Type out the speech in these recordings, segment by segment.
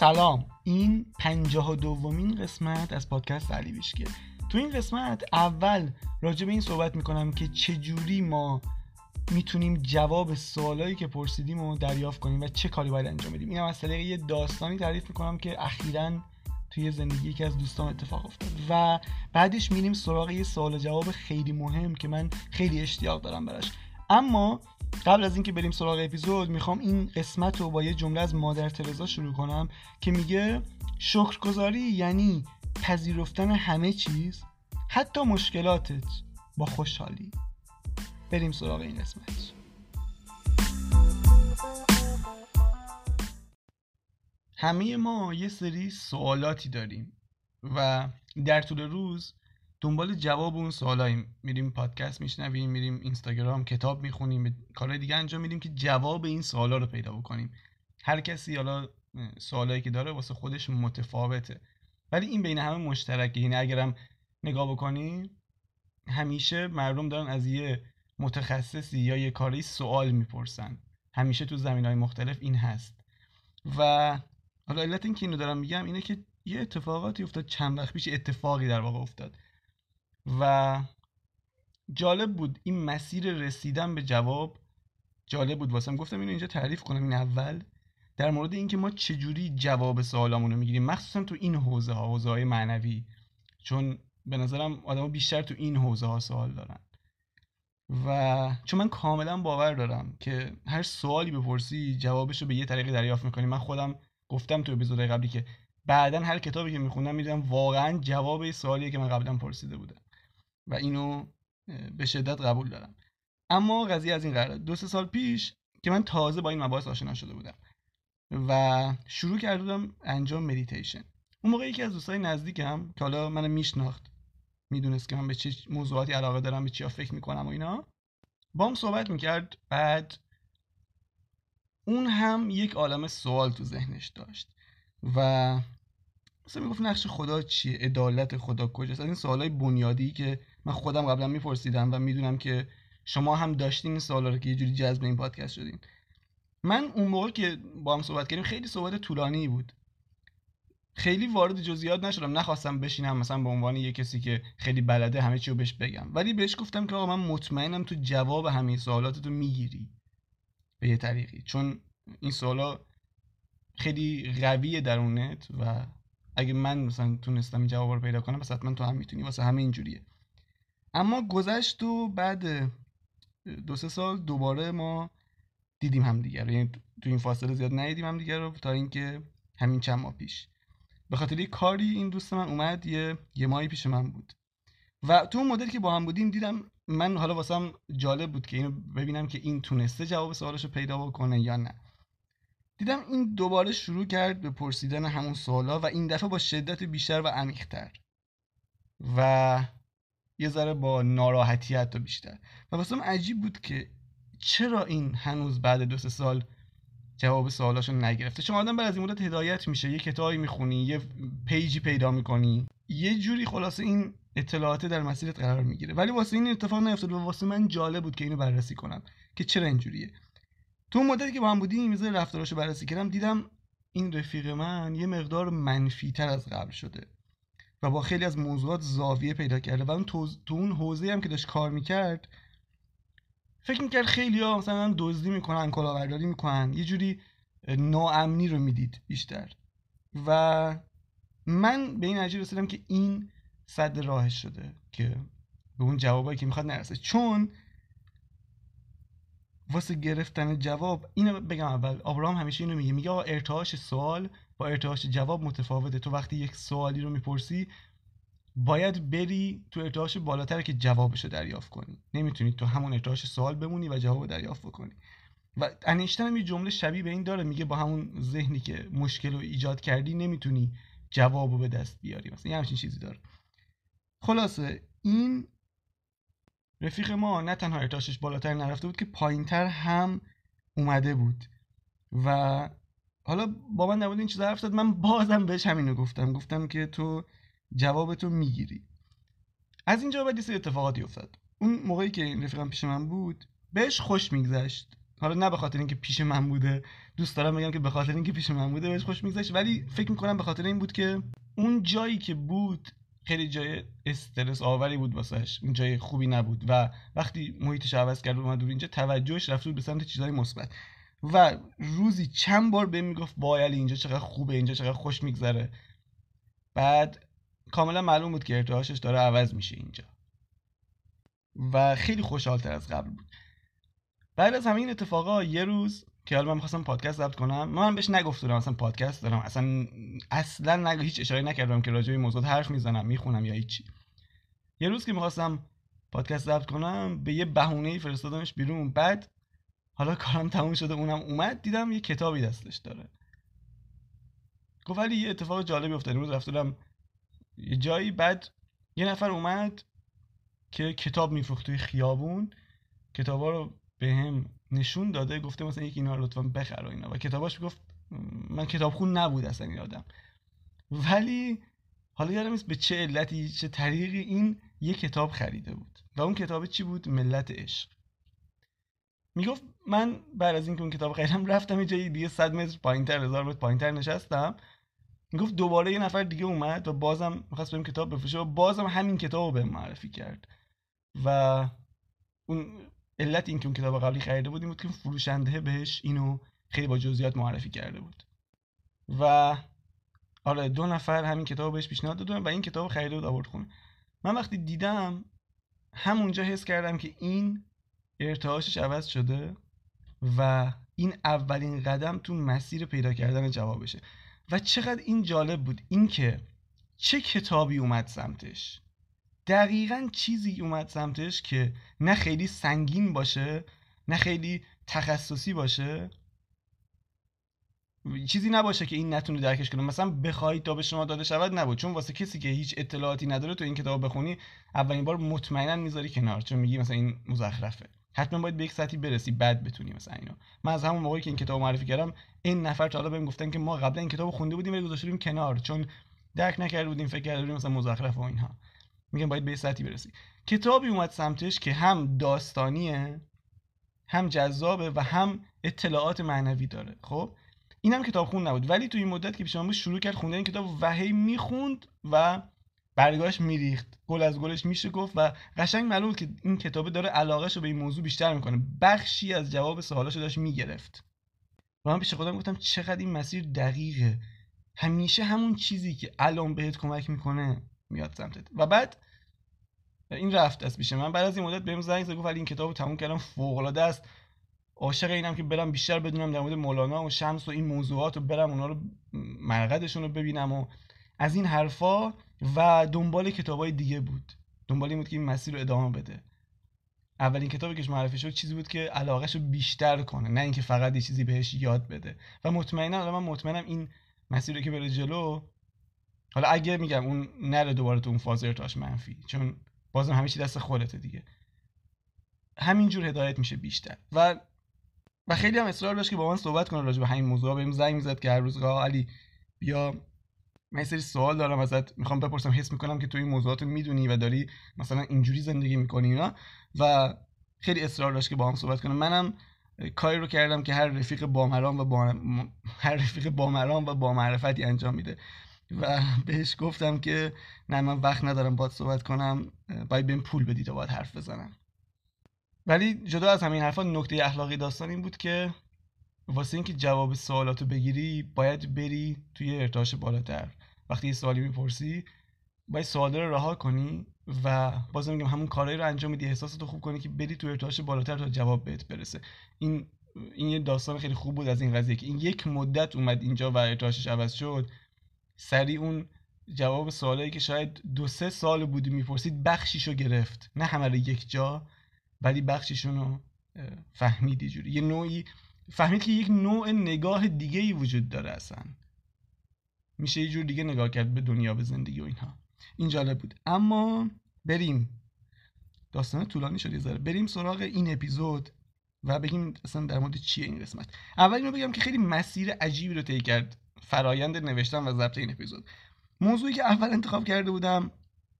سلام. این پنجاه و دومین قسمت از پادکست علی بیشکه. تو این قسمت اول راجع به این صحبت می‌کنم که چجوری ما می‌تونیم جواب سوالایی که پرسیدیم رو دریافت کنیم و چه کاری باید انجام بدیم. اینم از طریق یه داستانی تعریف می‌کنم که اخیرا توی زندگی یکی از دوستان اتفاق افتاد. و بعدش میریم سراغ یه سوال جواب خیلی مهم که من خیلی اشتیاق دارم براش. اما قبل از اینکه بریم سراغ اپیزود می‌خوام این قسمت رو با یه جمله از مادر ترزا شروع کنم که میگه شکرگزاری یعنی پذیرفتن همه چیز حتی مشکلاتت با خوشحالی. بریم سراغ این قسمت. همه ما یه سری سوالاتی داریم و در طول روز دنبال جواب اون سوالاییم میریم پادکست میشنویم میریم اینستاگرام کتاب می‌خونیم کارهای دیگه انجام میدیم که جواب این سوالا رو پیدا بکنیم. هر کسی حالا سوالایی که داره واسه خودش متفاوته. ولی این بین همه مشترکه. یعنی اگرم نگاه بکنی همیشه مردم دارن از یه متخصصی یا یه کاری سوال می‌پرسن. همیشه تو زمین های مختلف این هست. و حالا علت این که اینو دارم میگم اینه که یه اتفاقاتی افتاد. چند وقت پیش اتفاقی در واقع افتاد. و جالب بود این مسیر رسیدن به جواب جالب بود. واسم گفتم اینو اینجا تعریف کنم. این اول در مورد اینکه ما چجوری جواب سوالامون رو می‌گیریم. مخصوصا تو این حوزه ها حوزه های معنوی. چون به نظرم آدم بیشتر تو این حوزه ها سوال دارن. و چون من کاملا باور دارم که هر سوالی بپرسی جوابش رو به یه طریقی دریافت می‌کنی. من خودم گفتم تو اپیزود قبلی که بعدا هر کتابی که میخوندم می‌دیدم واقعا جواب سوالی که من قبلا پرسیده بودم. و اینو به شدت قبول دارم. اما قضیه از این قراره. دو سه سال پیش که من تازه با این مباحث آشنا شده بودم و شروع کرده بودم انجام مدیتیشن اون موقع یکی از دوستای نزدیکم که حالا منو میشناخت می‌دونست که من به چه موضوعاتی علاقه دارم به چیا فکر می‌کنم و اینا با هم صحبت می‌کرد. بعد اون هم یک عالم سوال تو ذهنش داشت و مثلا می‌گفت نقش خدا چیه؟ عدالت خدا کجاست؟ از این سوالای بنیادی که من خودم قبلا میپرسیدم و می‌دونم که شما هم داشتین این سوالا رو که یه جوری جذب این پادکست شدین. من اون موقع که با هم صحبت کردیم خیلی صحبت طولانی بود. خیلی وارد جزئیات نشدم. نخواستم بشینم مثلا به عنوان یه کسی که خیلی بلده همه چی رو بهش بگم. ولی بهش گفتم که آقا من مطمئنم تو جواب همه سوالات تو می‌گیری. به یه طریقی. چون این سوالا خیلی قویه درونت و اگه من مثلا تونستم این جواب رو پیدا کنم پس حتما تو هم می‌تونی. واسه همه اینجوریه. اما گذشت و بعد دو سه سال دوباره ما دیدیم هم دیگر یعنی تو این فاصله زیاد ندیدیم هم دیگر رو تا اینکه همین چند ماه پیش. به خاطر کاری این دوست من اومد یه یه ماهی پیش من بود. و تو اون مدلی که با هم بودیم دیدم من حالا واسم جالب بود که اینو ببینم که این تونسته جواب سوالش رو پیدا بکنه یا نه. دیدم این دوباره شروع کرد به پرسیدن همون سوالا و این دفعه با شدت بیشتر و عمیقتر. و یه ذره با ناراحتی حتی بیشتر. و واسم عجیب بود که چرا این هنوز بعد دو سه سال جواب سوالاشو نگرفته؟ چون آدم بعد از این مدت هدایت میشه یه کتابی می‌خونی یه پیجی پیدا می‌کنی یه جوری خلاصه این اطلاعات در مسیرت قرار می‌گیره. ولی واسه این اتفاق نیفتاد و واسه من جالب بود که اینو بررسی کنم که چرا اینجوریه. تو مدتی که با هم بودیم میز رفتاراشو بررسی کردم دیدم این رفیق من یه مقدار منفی تر از قبل شده. و با خیلی از موضوعات زاویه پیدا کرده و اون تو, اون حوزه هم که داشت کار می‌کرد فکر می‌کرد خیلی ها مثلا دزدی می‌کنن کلاهبرداری می‌کنن. یه جوری ناامنی رو می‌دید بیشتر. و من به این نتیجه رسیدم که این صد راهش شده که به اون جوابایی که می‌خواد نرسه. چون واسه گرفتن جواب اینو بگم اول آبراهام همیشه اینو میگه میگه ارتعاش سوال با ارتعاش جواب متفاوته. تو وقتی یک سوالی رو می‌پرسی باید بری تو ارتعاش بالاتر که جوابشو دریافت کنی. نمی‌تونی تو همون ارتعاش سوال بمونی و جواب دریافت بکنی. و انیشتن هم یه جمله شبیه به این داره میگه با همون ذهنی که مشکل رو ایجاد کردی نمی‌تونی جوابو به دست بیاری. مثلا یه همچین چیزی داره. خلاصه این رفیق ما نه تنها ارتعاشش بالاتر نرفته بود که پایینتر هم اومده بود. و حالا با من نبود این چیز حرف من بازم بهش همینو گفتم. گفتم که تو جوابتو می‌گیری. از اینجا بعد یه اتفاقاتی افتاد. اون موقعی که این رفیقم پیش من بود بهش خوش میگذشت. حالا نه به خاطر اینکه پیش من بوده دوست دارم بگم که به خاطر اینکه پیش من بوده بهش خوش میگذشت. ولی فکر می‌کنم به خاطر این بود که اون جایی که بود خیلی جای استرس آوری بود واسش اون جای خوبی نبود. و وقتی محیطش عوض کرد اومد اینجا توجهش رفت به سمت چیزهای مثبت. و روزی چند بار به می‌گفت وای اینجا چقدر خوبه اینجا چقدر خوش میگذره. بعد کاملا معلوم بود که ارتعاشش داره عوض میشه اینجا. و خیلی خوشحالتر از قبل بود. بعد از همین اتفاقا یه روز که حالا من می‌خواستم پادکست ضبط کنم من بهش نگفتم اصلا پادکست دارم. اصلا اصلا نگو هیچ اشاره نکردم که راجع به موضوع حرف می‌زنم می‌خونم یا هیچی. یه روز که می‌خواستم پادکست ضبط کنم به یه بهونه فرستادمش بیرون. بعد حالا کارم تموم شده اونم اومد دیدم یه کتابی دستش داره. گفت ولی یه اتفاق جالبی افتاد امروز رفتم یه جایی بعد یه نفر اومد که کتاب میفروخت توی خیابون. کتابا رو به هم نشون داده گفته مثلا یکی اینا لطفا بخر و اینا. و کتاباش می‌گفت من کتابخون نبود اصلا این آدم. ولی حالا یادم نیست به چه علتی چه طریقی این یه کتاب خریده بود. و اون کتاب چی بود؟ ملت عشق. می‌گفت من بعد از اینکه اون کتاب خریدم رفتم یه جایی دیگه 100 متر پایینتر هزار متر پایینتر نشستم. می‌گفت دوباره یه نفر دیگه اومد و بازم می‌خواست بهم کتاب بفروشه و بازم همین کتاب رو به معرفی کرد. و اون علت اینکه اون کتاب قبلی خریده بود این بود که فروشنده بهش اینو خیلی با جزئیات معرفی کرده بود. و آره دو نفر همین کتاب بهش پیشنهاد دادن و این کتاب خریده بود آورد خونه. من وقتی دیدم همونجا حس کردم که این ارتعاشش عوض شده و این اولین قدم تو مسیر پیدا کردن جوابشه. و چقدر این جالب بود اینکه چه کتابی اومد سمتش. دقیقا چیزی اومد سمتش که نه خیلی سنگین باشه نه خیلی تخصصی باشه. چیزی نباشه که این نتونه درکش کنه. مثلا بخواید تا به شما داده شود نبود. چون واسه کسی که هیچ اطلاعاتی نداره تو این کتاب بخونی اولین بار مطمئنا می‌ذاری کنار. چون میگی مثلا این مزخرفه. حتما باید به یک سطحی برسی بعد بتونی مثلا اینو. من از همون موقعی که این کتاب معرفی کردم این نفر تا حالا بهم گفتن که ما قبلا این کتاب خونده بودیم ولی گذاشته کنار. چون درک نکرده بودیم فکر کرده بودیم مثلا مزخرف و اینها. میگم باید به سطحی برسی. کتابی اومد سمتش که هم داستانیه هم جذابه و هم اطلاعات معنوی داره. خب؟ اینم کتاب خون نبود. ولی تو این مدت که پیشم شروع کرد خوندن این کتاب و هی می‌خوند و برگاش میریخت. گل از گلش میشه گفت و قشنگ معلوم که این کتابه داره علاقهش رو به این موضوع بیشتر می‌کنه. بخشی از جواب سوالاشو داشت می‌گرفت. و من پیش خودم گفتم چقدر این مسیر دقیقه. همیشه همون چیزی که الان بهت کمک می‌کنه میاد سمتت. و بعد این رفت از پیش من. بعد از این مدت بهم زنگ زد گفت ولی این کتابو تموم کردم فوق العاده است. عاشق اینم که برم بیشتر بدونم در مورد مولانا و شمس و این موضوعات و برم اونا رو مرقدشون رو ببینم و از این حرفا و دنبال کتابای دیگه بود. دنبال این بود که این مسیر رو ادامه بده. اولین کتابی که معرفی شد چیزی بود که علاقهش رو بیشتر کنه نه اینکه فقط یه چیزی بهش یاد بده. و مطمئنا من مطمئنم این مسیر رو که بره جلو حالا اگه میگم اون نره دوباره تو اون فاز ارتاش منفی چون بازم همه چی دست خودته دیگه. همینجور هدایت میشه بیشتر. و و خیلی هم اصرار داشت که با من صحبت کنه راجع به همین موضوع. بهم زنگ می‌زد که هر روز علی بیا. من سری سوال دارم ازت. می‌خوام بپرسم حس می‌کنم که تو این موضوعات می‌دونی و داری مثلا اینجوری زندگی می‌کنی اینا؟ و خیلی اصرار داشت که با هم صحبت کنم. منم کاری رو کردم که هر رفیق بامرام و با... هر رفیق بامرام و با معرفتی انجام میده. و بهش گفتم که نه من وقت ندارم باید صحبت کنم باید بهم پول بدید و باید حرف بزنم. ولی جدا از همین حرفا نکته اخلاقی داستان این بود که واسه اینکه جواب سوالاتو بگیری باید بری توی ارتعاش بالاتر. وقتی یه سوالی می‌پرسی باید سوال رو رها کنی و بازم میگم همون کارهایی رو انجام میدی. احساستو خوب کنی که بری توی ارتعاش بالاتر تا جواب بهت برسه. این این یه داستان خیلی خوب بود از این قضیه که این یک مدت اومد اینجا و ارتعاشش عوض شد. سری اون جواب سوالایی که شاید دو سه سال بودی می‌پرسید بخشیشو گرفت. نه همه رو یک جا ولی بخشیشون رو فهمید جوری. یه نوعی فهمید که یک نوع نگاه دیگه ای وجود داره اصلا. میشه یه جور دیگه نگاه کرد به دنیا به زندگی و اینها. این جالب بود. اما بریم. داستان طولانی شد یه بریم سراغ این اپیزود و بگیم اصلا در مورد چیه این قسمت. اول اینو بگم که خیلی مسیر عجیبی رو طی کرد. فرایند نوشتن و ضبط این اپیزود. موضوعی که اول انتخاب کرده بودم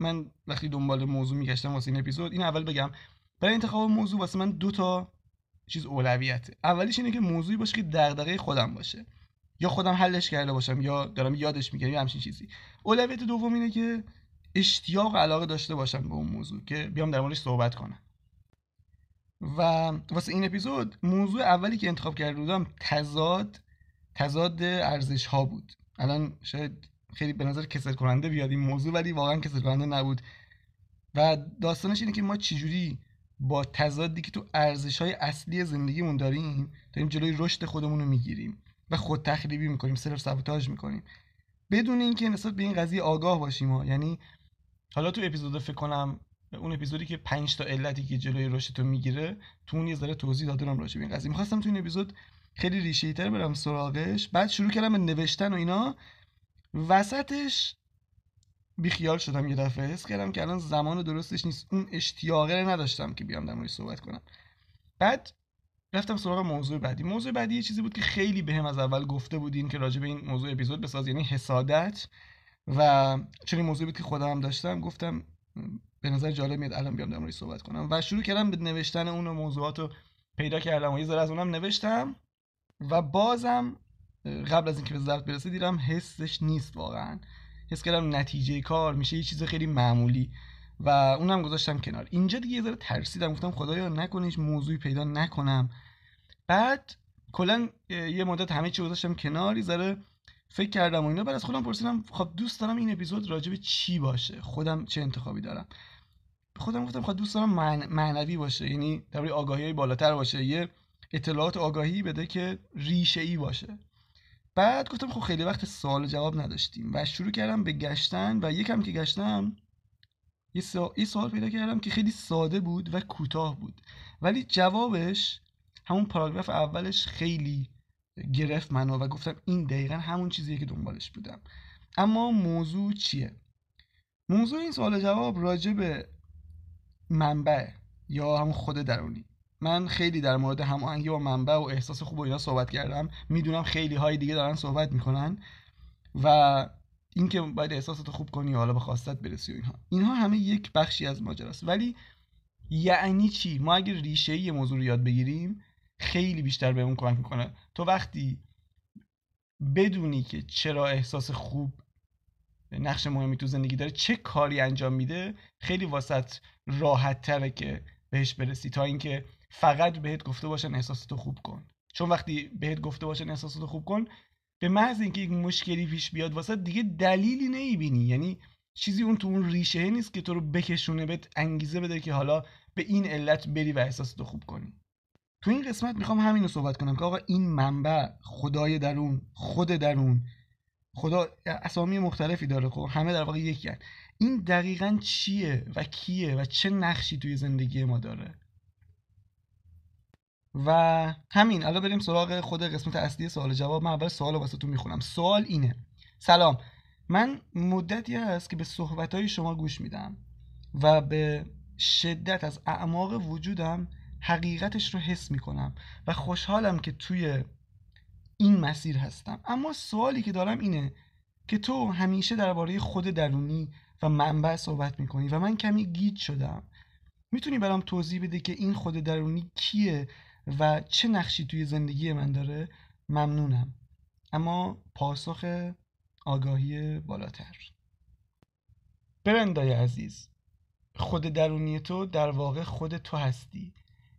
من وقتی دنبال موضوع میگشتم واسه این اپیزود این اول بگم برای انتخاب موضوع واسه من دو تا چیز اولویته. اولیش اینه که موضوعی باشه که دغدغه خودم باشه. یا خودم حلش کرده باشم یا دارم یادش می‌گیرم یا همچین چیزی. اولویت دوم اینه که اشتیاق علاقه داشته باشم به اون موضوع که بیام در موردش صحبت کنم. و واسه این اپیزود موضوع اولی که انتخاب کرده بودم تضاد تضاد ارزش ها بود. الان شاید خیلی به نظر کسل کننده بیاد این موضوع ولی واقعا کسل کننده نبود. و داستانش اینه که ما چجوری با تضادی که تو ارزش های اصلی زندگیمون داریم داریم جلوی رشد خودمون رو می‌گیریم و خود تخریبی می‌کنیم سلف سابوتاژ می‌کنیم. بدون اینکه نسبت به این قضیه آگاه باشیم ها. یعنی حالا تو اپیزود فکر کنم اون اپیزودی که 5 تا علتی که جلوی رشد تو می‌گیره تو اون یه ذره توضیح دادم راجع به این قضیه. می‌خواستم تو این اپیزود خیلی ریشه تر برم سراغش. بعد شروع کردم به نوشتن و اینا. وسطش بیخیال شدم یه دفعه. حس کردم که الان زمان درستش نیست. اون اشتیاقه نداشتم که بیام در صحبت کنم. بعد رفتم سراغ موضوع بعدی. موضوع بعدی یه چیزی بود که خیلی بهم از اول گفته بودین که راجع به این موضوع اپیزود بساز یعنی حسادت. و چون این موضوع بود که خودم داشتم گفتم به نظر جالب میاد الان بیام در موردش صحبت کنم. و شروع کردم به نوشتن اون موضوعات رو پیدا کردم و یه ذره از اونم نوشتم. و بازم قبل از اینکه به ضبط برسه دیدم حسش نیست واقعا. حس کردم نتیجه کار میشه یه چیز خیلی معمولی. و اونم گذاشتم کنار. اینجا دیگه یه ذره ترسیدم. گفتم خدایا نکنه موضوعی پیدا نکنم. بعد کلا یه مدت همه چی گذاشتم کنار. ذره فکر کردم و اینا. بعد از خودم پرسیدم خب دوست دارم این اپیزود راجع به چی باشه؟ خودم چه انتخابی دارم؟ خودم گفتم خب دوست دارم معنوی باشه. یعنی در آگاهی بالاتر باشه. یه اطلاعات آگاهی بده که ریشه ای باشه. بعد گفتم خب خیلی وقت سوال جواب نداشتیم و شروع کردم به گشتن و یکم که گشتم یه, یه سوال پیدا کردم که خیلی ساده بود و کوتاه بود. ولی جوابش همون پاراگراف اولش خیلی گرفت منو و گفتم این دقیقا همون چیزیه که دنبالش بودم. اما موضوع چیه؟ موضوع این سوال جواب راجع به منبع یا همون خود درونی. من خیلی در مورد هماهنگی با منبع و احساس خوب و اینا صحبت کردم. می‌دونم خیلی های دیگه دارن صحبت می‌کنن و اینکه باید احساسات خوب کنی و حالا به خواستت برسی و اینها. اینها همه یک بخشی از ماجراست. ولی یعنی چی؟ ما اگر ریشه یه موضوع رو یاد بگیریم خیلی بیشتر بهمون کمک می‌کنه. تو وقتی بدونی که چرا احساس خوب نقش مهمی تو زندگی داره چه کاری انجام میده خیلی واسط راحت تره که بهش برسی. تا اینکه فقط بهت گفته باشن احساساتو خوب کن. چون وقتی بهت گفته باشن احساساتو خوب کن به محض اینکه یک مشکلی پیش بیاد واسه دیگه دلیلی نمی‌بینی. یعنی چیزی اون تو اون ریشه نیست که تو رو بکشونه بهت انگیزه بده که حالا به این علت بری و احساساتو خوب کنی. تو این قسمت می‌خوام همین رو صحبت کنم که آقا این منبع خدای درون خود درون خدا اسامی مختلفی داره خب همه در واقع یکی این دقیقا چیه و کیه و چه نقشی توی زندگی ما داره؟ و همین الان بریم سراغ خود قسمت اصلی سوال جواب. من اول سوال واسه تو می‌خونم. سوال اینه. سلام. من مدتی هست که به صحبت شما گوش میدم و به شدت از اعماق وجودم حقیقتش رو حس می‌کنم و خوشحالم که توی این مسیر هستم. اما سوالی که دارم اینه که تو همیشه درباره خود درونی و منبع صحبت می‌کنی و من کمی گیج شدم. می‌تونی برام توضیح بده که این خود درونی کیه و چه نقشی توی زندگی من داره؟ ممنونم. اما پاسخ آگاهی بالاتر. برندای عزیز خود درونی تو در واقع خود تو هستی.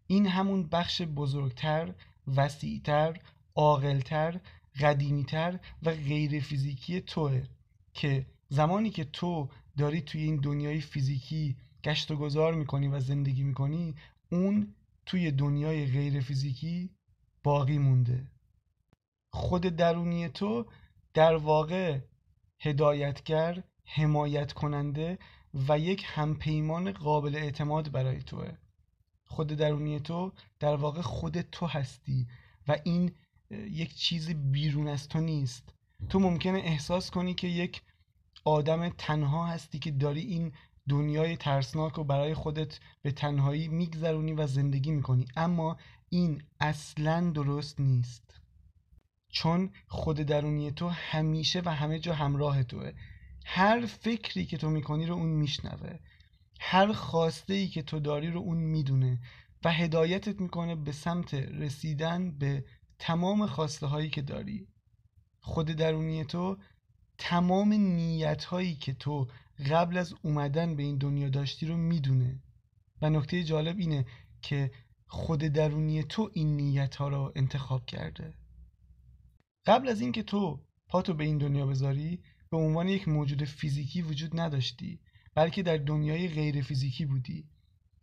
این همون بخش بزرگتر وسیعتر عاقلتر قدیمیتر و غیر فیزیکی توه که زمانی که تو داری توی این دنیای فیزیکی گشت و گذار می‌کنی و زندگی می‌کنی اون توی دنیای غیر فیزیکی باقی مونده. خود درونی تو در واقع هدایتگر حمایت کننده و یک همپیمان قابل اعتماد برای توه. خود درونی تو در واقع خود تو هستی و این یک چیز بیرون از تو نیست. تو ممکنه احساس کنی که یک آدم تنها هستی که داری این دنیای ترسناک و برای خودت به تنهایی میگذرونی و زندگی می‌کنی. اما این اصلا درست نیست. چون خود درونی تو همیشه و همه جا همراه توه. هر فکری که تو می‌کنی رو اون میشنوه. هر خواسته ای که تو داری رو اون می‌دونه و هدایتت می‌کنه به سمت رسیدن به تمام خواسته هایی که داری. خود درونی تو تمام نیت هایی که تو قبل از اومدن به این دنیا داشتی رو می‌دونه. و نکته جالب اینه که خود درونی تو این نیت ها رو انتخاب کرده. قبل از اینکه تو پاتو به این دنیا بذاری به عنوان یک موجود فیزیکی وجود نداشتی بلکه در دنیای غیر فیزیکی بودی.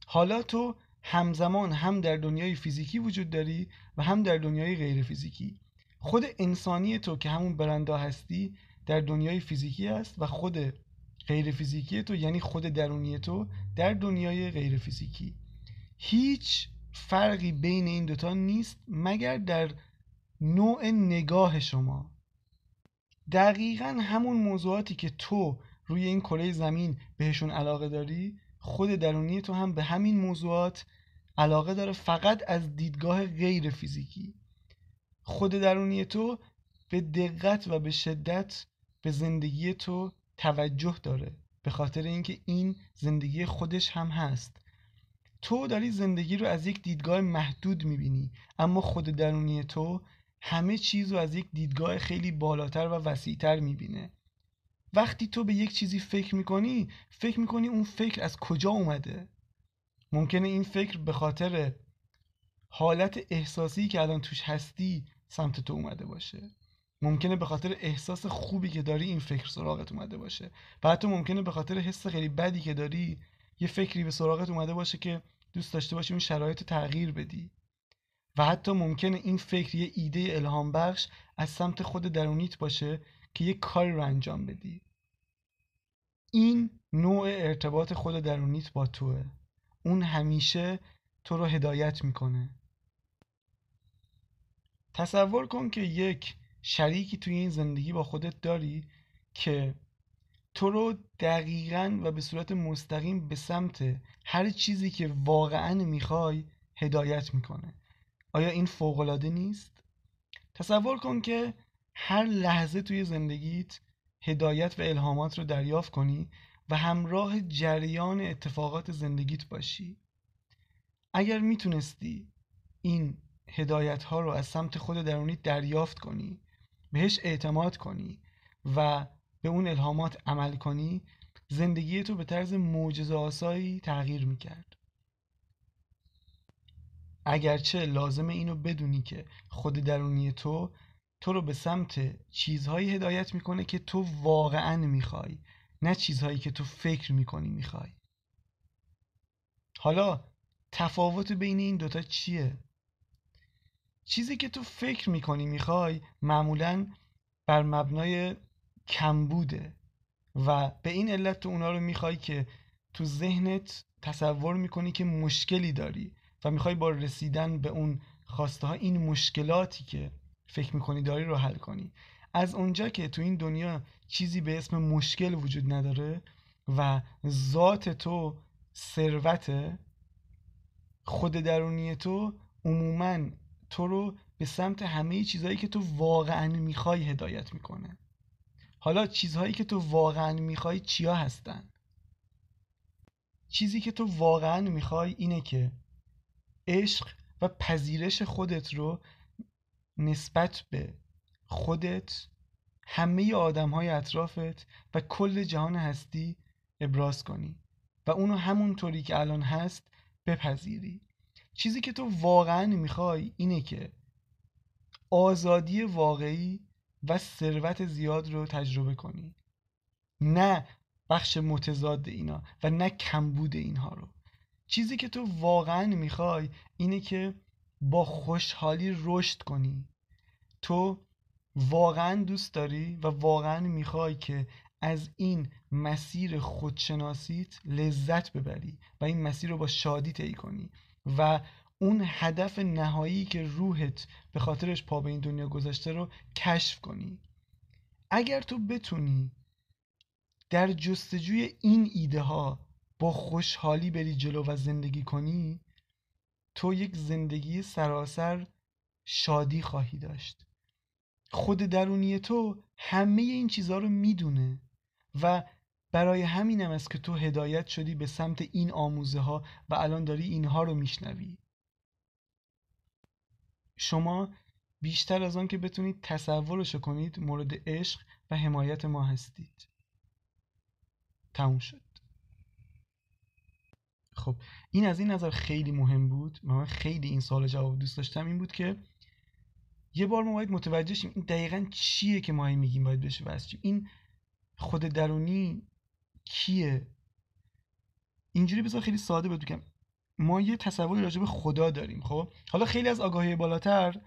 حالا تو همزمان هم در دنیای فیزیکی وجود داری و هم در دنیای غیر فیزیکی. خود انسانی تو که همون برندا هستی در دنیای فیزیکی است و خود غیر فیزیکی تو یعنی خود درونی تو در دنیای غیر فیزیکی هیچ فرقی بین این دوتا نیست مگر در نوع نگاه شما. دقیقا همون موضوعاتی که تو روی این کره زمین بهشون علاقه داری خود درونی تو هم به همین موضوعات علاقه داره فقط از دیدگاه غیر فیزیکی خود درونی تو به دقت و به شدت به زندگی تو توجه داره به خاطر اینکه این زندگی خودش هم هست. تو داری زندگی رو از یک دیدگاه محدود می‌بینی اما خود درونی تو همه چیز رو از یک دیدگاه خیلی بالاتر و وسیعتر می‌بینه. وقتی تو به یک چیزی فکر می‌کنی فکر می‌کنی اون فکر از کجا اومده؟ ممکنه این فکر به خاطر حالت احساسی که الان توش هستی سمت تو اومده باشه. ممکنه به خاطر احساس خوبی که داری این فکر سراغت اومده باشه. و حتی ممکنه به خاطر حس خیلی بدی که داری یه فکری به سراغت اومده باشه که دوست داشته باشی اون شرایط تغییر بدی. و حتی ممکنه این فکر یه ایده الهام بخش از سمت خود درونیت باشه که یه کاری رو انجام بدی. این نوع ارتباط خود درونیت با توه. اون همیشه تو رو هدایت می‌کنه. تصور کن که یک شریکی توی این زندگی با خودت داری که تو رو دقیقا و به صورت مستقیم به سمت هر چیزی که واقعا می‌خوای هدایت می‌کنه آیا این فوقالعاده نیست؟ تصور کن که هر لحظه توی زندگیت هدایت و الهامات رو دریافت کنی و همراه جریان اتفاقات زندگیت باشی اگر می‌تونستی این هدایت ها رو از سمت خود درونی دریافت کنی بهش اعتماد کنی و به اون الهامات عمل کنی زندگی تو به طرز معجزه آسایی تغییر می‌کرد اگرچه لازمه اینو بدونی که خود درونی تو تو رو به سمت چیزهایی هدایت می‌کنه که تو واقعا می‌خوای نه چیزهایی که تو فکر می‌کنی می‌خوای حالا تفاوت بین این دوتا چیه؟ چیزی که تو فکر می‌کنی می‌خوای معمولا بر مبنای کمبوده و به این علت تو اونا رو می‌خوای که تو ذهنت تصور می‌کنی که مشکلی داری و می‌خوای با رسیدن به اون خواسته ها این مشکلاتی که فکر می‌کنی داری رو حل کنی. از اونجا که تو این دنیا چیزی به اسم مشکل وجود نداره و ذات تو ثروت خود درونی تو عموما تو رو به سمت همه چیزهایی که تو واقعا می‌خوای هدایت می‌کنه. حالا چیزهایی که تو واقعا می‌خوای چیا هستن؟ چیزی که تو واقعا می‌خوای اینه که عشق و پذیرش خودت رو نسبت به خودت همه آدم های اطرافت و کل جهان هستی ابراز کنی و اونو همونطوری که الان هست بپذیری. چیزی که تو واقعا می‌خوای اینه که آزادی واقعی و ثروت زیاد رو تجربه کنی. نه بخش متضاد اینا و نه کمبود اینها رو. چیزی که تو واقعا می‌خوای اینه که با خوشحالی رشد کنی. تو واقعا دوست داری و واقعا می‌خوای که از این مسیر خودشناسیت لذت ببری و این مسیر رو با شادی طی کنی. و اون هدف نهایی که روحت به خاطرش پا به این دنیا گذاشته رو کشف کنی. اگر تو بتونی در جستجوی این ایده ها با خوشحالی بری جلو و زندگی کنی تو یک زندگی سراسر شادی خواهی داشت. خود درونی تو همه این چیزها رو می‌دونه و برای همینم است که تو هدایت شدی به سمت این آموزه ها و الان داری اینها رو میشنوی. شما بیشتر از آن که بتونید تصورش کنید مورد عشق و حمایت ما هستید. تموم شد. خب این از این نظر خیلی مهم بود من خیلی این سال جواب دوست داشتم این بود که یه بار ما باید متوجه شیم این دقیقا چیه که ما میگیم باید بشه واسه این خود درونی کیه؟ اینجوری بذار خیلی ساده بگم. ما یه تصوری راجع به خدا داریم خب؟ حالا خیلی از آگاهی بالاتر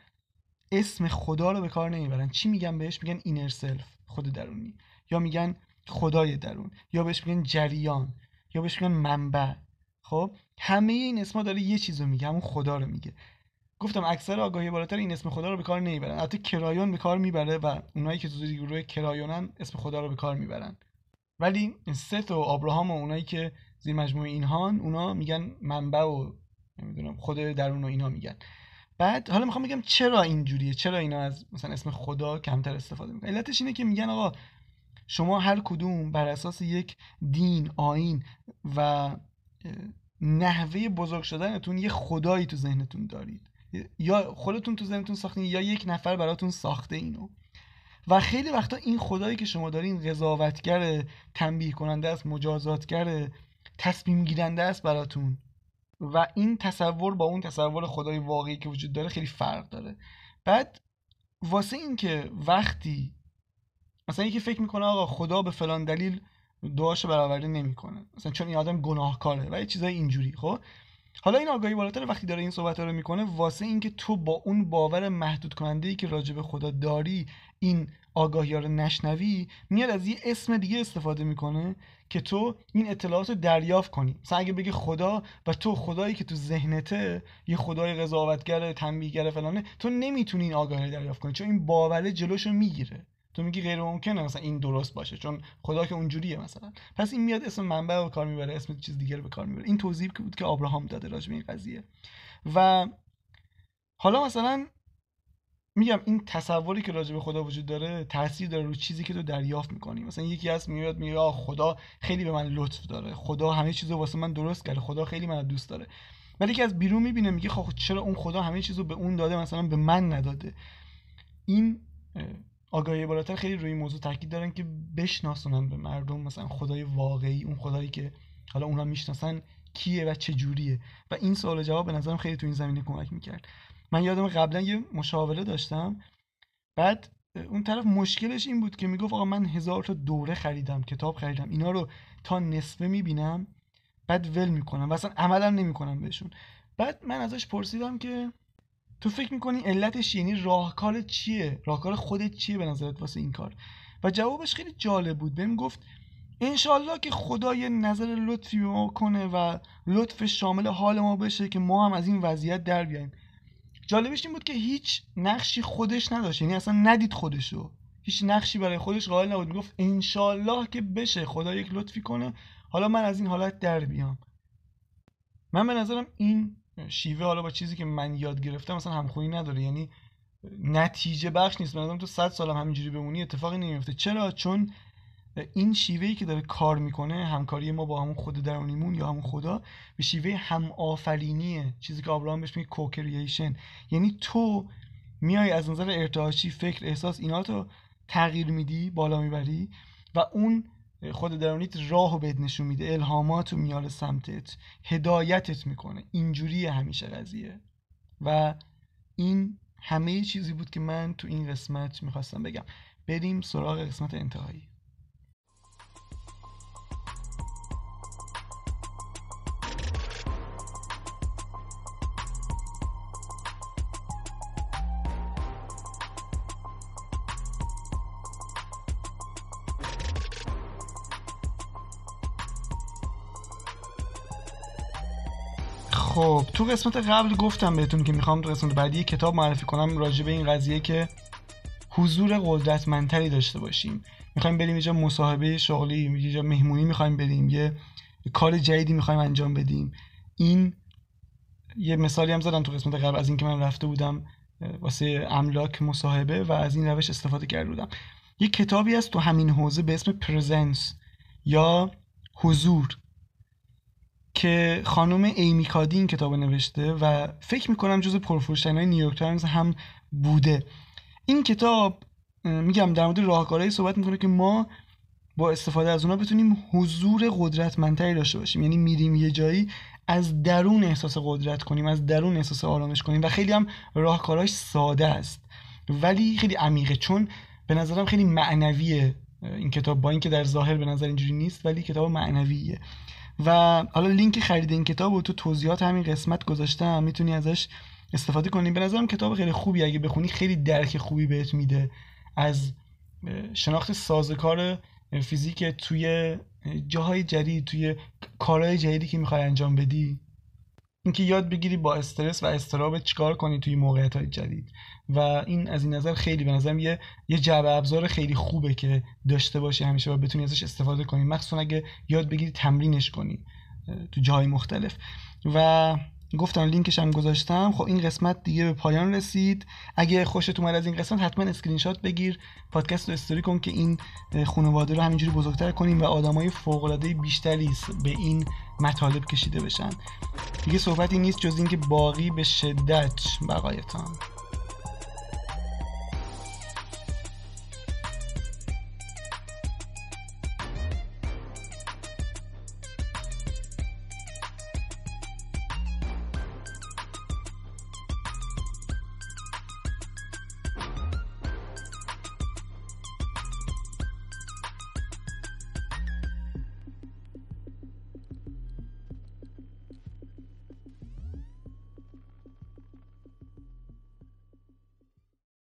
اسم خدا رو به کار نمی‌برن. چی میگن بهش؟ میگن inner self خود درونی. یا میگن خدای درون. یا بهش میگن جریان. یا بهش میگن منبع. خب؟ همه این اسما داره یه چیزو میگه همون خدا رو میگه. گفتم اکثر آگاهی بالاتر این اسم خدا رو به کار نمی‌برن. البته کرایون به کار می‌بره و اونایی که تو گروه کرایونن اسم خدا رو به کار می‌برن. ولی ست و ابراهام و اونایی که زیر مجموعه اینهان اونا میگن منبع و نمی‌دونم خود درون و اینا میگن. بعد حالا می‌خوام بگم چرا اینجوریه؟ چرا اینا از مثلا اسم خدا کمتر استفاده می‌کنن؟ علتش اینه که میگن آقا شما هر کدوم بر اساس یک دین آین و نحوه بزرگ شدنتون یه خدایی تو ذهنتون دارید. یا خودتون تو ذهنتون ساختین یا یک نفر براتون ساخته اینو. و خیلی وقتا این خدایی که شما دارین قضاوتگر تنبیه کننده است مجازاتگر تصمیم گیرنده است براتون. و این تصور با اون تصور خدای واقعی که وجود داره خیلی فرق داره. بعد واسه اینکه وقتی مثلا یکی فکر می‌کنه آقا خدا به فلان دلیل دعاشو برآورده نمی‌کنه. مثلا چون این آدم گناهکاره و یه چیزای اینجوری خب؟ حالا این آگاهی بالاتر وقتی داره این صحبت رو می‌کنه واسه اینکه تو با اون باور محدود کننده ای که راجع به خدا داری این آگاهی ها رو نشنوی میاد از یه اسم دیگه استفاده می‌کنه که تو این اطلاعات رو دریافت کنی. مثلا اگه بگه خدا و تو خدایی که تو ذهنته یه خدای قضاوتگر تنبیهگر فلانه تو نمی‌تونی این آگاهی دریافت کنی چون این باوره جلوشو می‌گیره. تو میگی غیر ممکنه مثلا این درست باشه چون خدا که اونجوریه مثلا. پس این میاد اسم منبع رو کار می‌بره اسم چیز دیگه رو به کار می‌بره. این توضیح بود که ابراهام داده راجع به این قضیه. و حالا مثلا میگم این تصوری که راجع به خدا وجود داره تاثیر داره رو چیزی که تو دریافت می‌کنی. مثلا یکی از میاد میگه خدا خیلی به من لطف داره. خدا همه چیزو واسه من درست کرده. خدا خیلی من دوست داره. ولی که از بیرون می‌بینه میگه خب چرا اون خدا همه چیزو به اون داده مثلا به من نداده؟ این آگاهی بالاتر خیلی روی موضوع تاکید دارن که بشناسونن به مردم مثلا خدای واقعی اون خدایی که حالا اونا می‌شناسن کیه و چه جوریه. و این سوال جواب به نظرم خیلی تو این زمینه کمک می‌کرد. من یادم قبلا یه مشاوره داشتم. بعد اون طرف مشکلش این بود که می‌گفت آقا من هزار تا دوره خریدم کتاب خریدم اینا رو تا نصفه می‌بینم بعد ول می‌کنم و اصلا عملا نمی‌کنم بهشون. بعد من ازش پرسیدم که تو فکر می‌کنی علتش یعنی راهکار چیه؟ راهکار خودت چیه به نظرت واسه این کار؟ و جوابش خیلی جالب بود. بهم گفت انشالله که خدا یه نظر لطفی به ما کنه و لطف شامل حال ما بشه که ما هم از این وضعیت در بیایم جالبش این بود که هیچ نقشی خودش نداشت. یعنی اصلا ندید خودشو. هیچ نقشی برای خودش قائل نبود. می‌گفت انشالله که بشه خدا یک لطفی کنه. حالا من از این حالت در بیام. من به نظرم این شیوه حالا با چیزی که من یاد گرفتم مثلا همخونی نداره. یعنی نتیجه بخش نیست. من تو صد سالم همینجوری بمونی اتفاقی نمیفته. چرا؟ چون این شیوهی که داره کار می‌کنه همکاری ما با همون خود درونیمون یا همون خدا به شیوه هم آفرینیه چیزی که آبراهام بهش میگه کوکرییشن یعنی تو میای از نظر ارتعاشی فکر احساس اینا رو تغییر میدی بالا می‌بری و اون خود درونیت راهو بهت نشون میده الهامات رو میاره سمتت هدایتت می‌کنه. اینجوری همیشه قضیه. و این همه چیزی بود که من تو این قسمت می‌خواستم بگم. بریم سراغ قسمت انتهایی. خب تو قسمت قبل گفتم بهتون که می‌خوام تو قسمت بعدی کتاب معرفی کنم راجع به این قضیه که حضور قدرتمندتری داشته باشیم. می‌خوایم بریم اینجا مصاحبه شغلی اینجا مهمونی می‌خوایم بریم یه کار جدیدی می‌خوایم انجام بدیم. این یه مثالی هم زدم تو قسمت قبل از اینکه من رفته بودم واسه املاک مصاحبه و از این روش استفاده کرده بودم. یه کتابی هست تو همین حوزه به اسم Presence یا حضور. که خانم ایمی کادی این کتاب نوشته و فکر می‌کنم جز پرفروشترین های نیویورک تایمز هم بوده. این کتاب میگم در مورد راهکارهایی صحبت می‌کنه که ما با استفاده از اونا بتونیم حضور قدرتمندتری داشته باشیم. یعنی میریم یه جایی از درون احساس قدرت کنیم از درون احساس آرامش کنیم و خیلی هم راهکاراش ساده است. ولی خیلی عمیقه چون به نظرم خیلی معنویه این کتاب با اینکه در ظاهر به نظر اینجوری نیست ولی کتاب معنویه. و حالا لینک خرید این کتاب و تو توضیحات همین قسمت گذاشتم. می‌تونی ازش استفاده کنی. به نظرم کتاب خیلی خوبی. اگه بخونی خیلی درک خوبی بهت میده. از شناخت سازکار فیزیک توی جاهای جدید توی کارهای جدیدی که می‌خوای انجام بدی. اینکه یاد بگیری با استرس و استراب چیکار کنی توی موقعیت های جدید. و این از این نظر خیلی به نظرم یه یه جعبه ابزار خیلی خوبه که داشته باشی همیشه و بتونی ازش استفاده کنی. مخصوصا اگه یاد بگیری تمرینش کنی تو جاهای مختلف. و گفتم لینکش هم گذاشتم. خب این قسمت دیگه به پایان رسید. اگه خوشت اومد از این قسمت حتما اسکرین شات بگیر. پادکست رو استوری کن که این خانواده رو همینجوری بزرگتر کنیم و آدمای فوق العاده بیشتری به این مطالب کشیده بشن. دیگه صحبتی نیست جز اینکه باقی به شدت بقایتان.